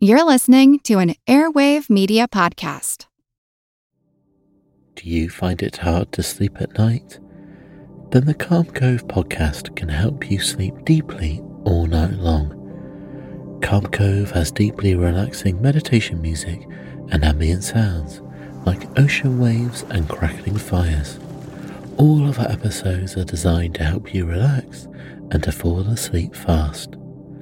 You're listening to an Airwave Media Podcast. Do you find it hard to sleep at night? Then the Calm Cove podcast can help you sleep deeply all night long. Calm Cove has deeply relaxing meditation music and ambient sounds like ocean waves and crackling fires. All of our episodes are designed to help you relax and to fall asleep fast.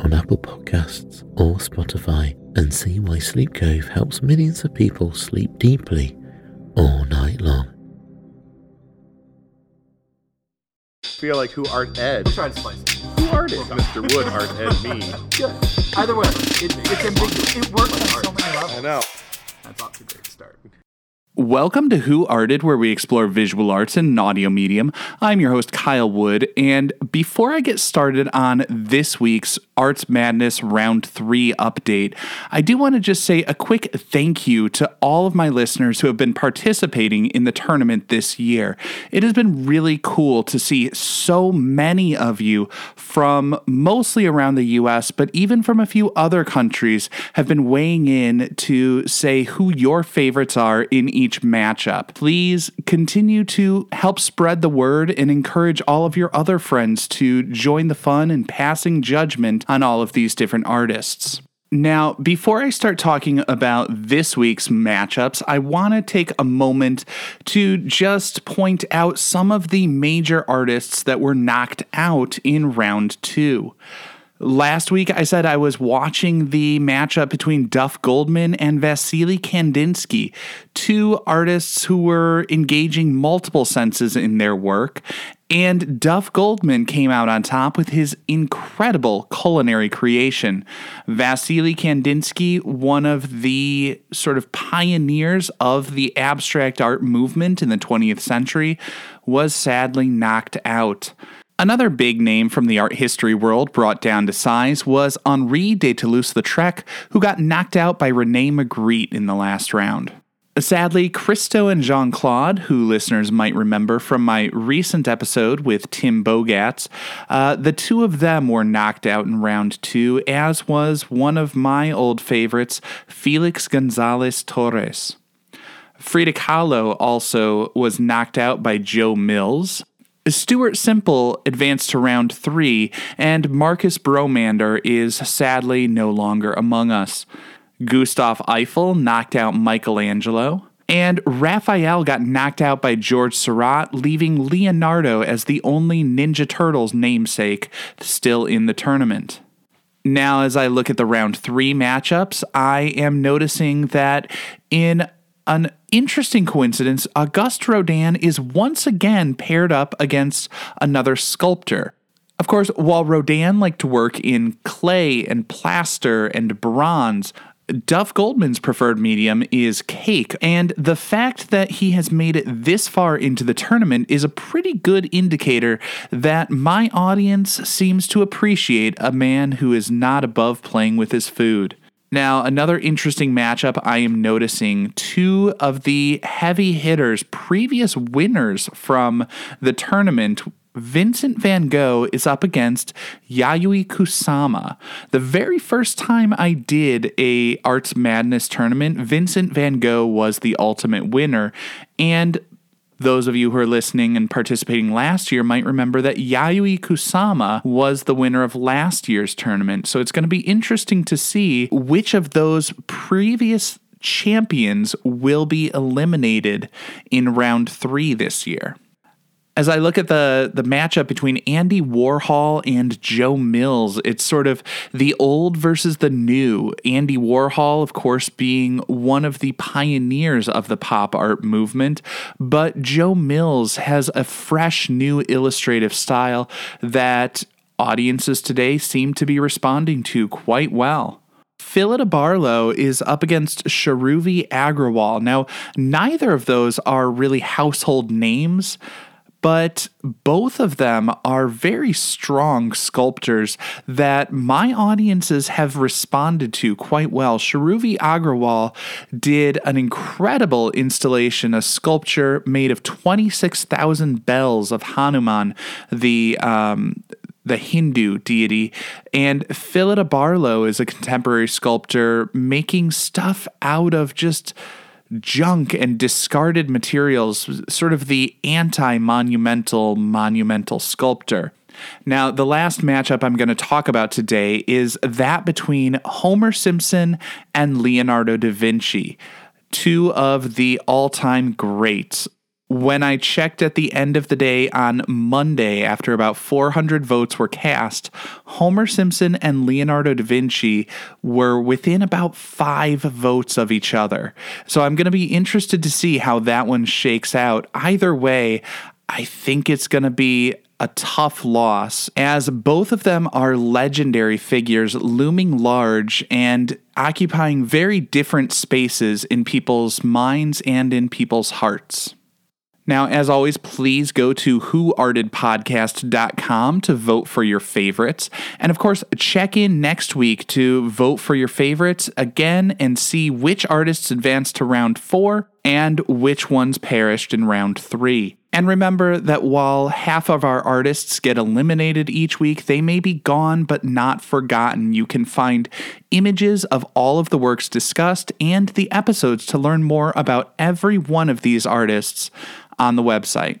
on Apple Podcasts or Spotify and see why Sleep Cove helps millions of people sleep deeply all night long. feel like who art Ed? Try to slice it. Who art it? Mr. Wood art Ed me. Good. Either way, it, it's ambiguous. It works on so many I levels. know. That's off to a great start. Welcome to Who Arted, where we explore visual arts in an audio medium. I'm your host, Kyle Wood, and before I get started on this week's Arts Madness Round 3 update, I do want to just say a quick thank you to all of my listeners who have been participating in the tournament this year. It has been really cool to see so many of you from mostly around the US, but even from a few other countries have been weighing in to say who your favorites are in each matchup. Please continue to help spread the word and encourage all of your other friends to join the fun and passing judgment on all of these different artists. Now, before I start talking about this week's matchups, I want to take a moment to just point out some of the major artists that were knocked out in round two. Last week, I said I was watching the matchup between Duff Goldman and Vasily Kandinsky, two artists who were engaging multiple senses in their work. And Duff Goldman came out on top with his incredible culinary creation. Vasily Kandinsky, one of the sort of pioneers of the abstract art movement in the 20th century, was sadly knocked out. Another big name from the art history world brought down to size was Henri de Toulouse-Lautrec, who got knocked out by Rene Magritte in the last round. Sadly, Christo and Jeanne-Claude, who listeners might remember from my recent episode with Tim Bogatz, uh, the two of them were knocked out in round two, as was one of my old favorites, Felix Gonzalez Torres. Frida Kahlo also was knocked out by Joe Mills. Stuart Semple advanced to round three, and Marcus Bromander is sadly no longer among us. Gustave Eiffel knocked out Michelangelo, and Raphael got knocked out by Georges Seurat, leaving Leonardo as the only Ninja Turtles namesake still in the tournament. Now, as I look at the round three matchups, I am noticing that in an interesting coincidence, Auguste Rodin is once again paired up against another sculptor. Of course, while Rodin liked to work in clay and plaster and bronze, Duff Goldman's preferred medium is cake, and the fact that he has made it this far into the tournament is a pretty good indicator that my audience seems to appreciate a man who is not above playing with his food. Now, another interesting matchup I am noticing two of the heavy hitters, previous winners from the tournament. Vincent van Gogh is up against Yayoi Kusama. The very first time I did a Arts Madness tournament, Vincent van Gogh was the ultimate winner. And those of you who are listening and participating last year might remember that Yayoi Kusama was the winner of last year's tournament. So it's going to be interesting to see which of those previous champions will be eliminated in round three this year as I look at the the matchup between Andy Warhol and Joe Mills, it's sort of the old versus the new. Andy Warhol, of course, being one of the pioneers of the pop art movement, but Joe Mills has a fresh new illustrative style that audiences today seem to be responding to quite well. Phillida Barlow is up against Sharuvi Agrawal. Now, neither of those are really household names, but both of them are very strong sculptors that my audiences have responded to quite well. Sharuvi Agrawal did an incredible installation, a sculpture made of 26,000 bells of Hanuman, the um, the Hindu deity. And Phillida Barlow is a contemporary sculptor making stuff out of just junk and discarded materials, sort of the anti monumental monumental sculptor. Now, the last matchup I'm going to talk about today is that between Homer Simpson and Leonardo da Vinci, two of the all time greats when I checked at the end of the day on Monday, after about 400 votes were cast, Homer Simpson and Leonardo da Vinci were within about five votes of each other. So I'm going to be interested to see how that one shakes out. Either way, I think it's going to be a tough loss, as both of them are legendary figures looming large and occupying very different spaces in people's minds and in people's hearts. Now, as always, please go to whoartedpodcast.com to vote for your favorites. And of course, check in next week to vote for your favorites again and see which artists advanced to round four and which ones perished in round three. And remember that while half of our artists get eliminated each week, they may be gone but not forgotten. You can find images of all of the works discussed and the episodes to learn more about every one of these artists on the website.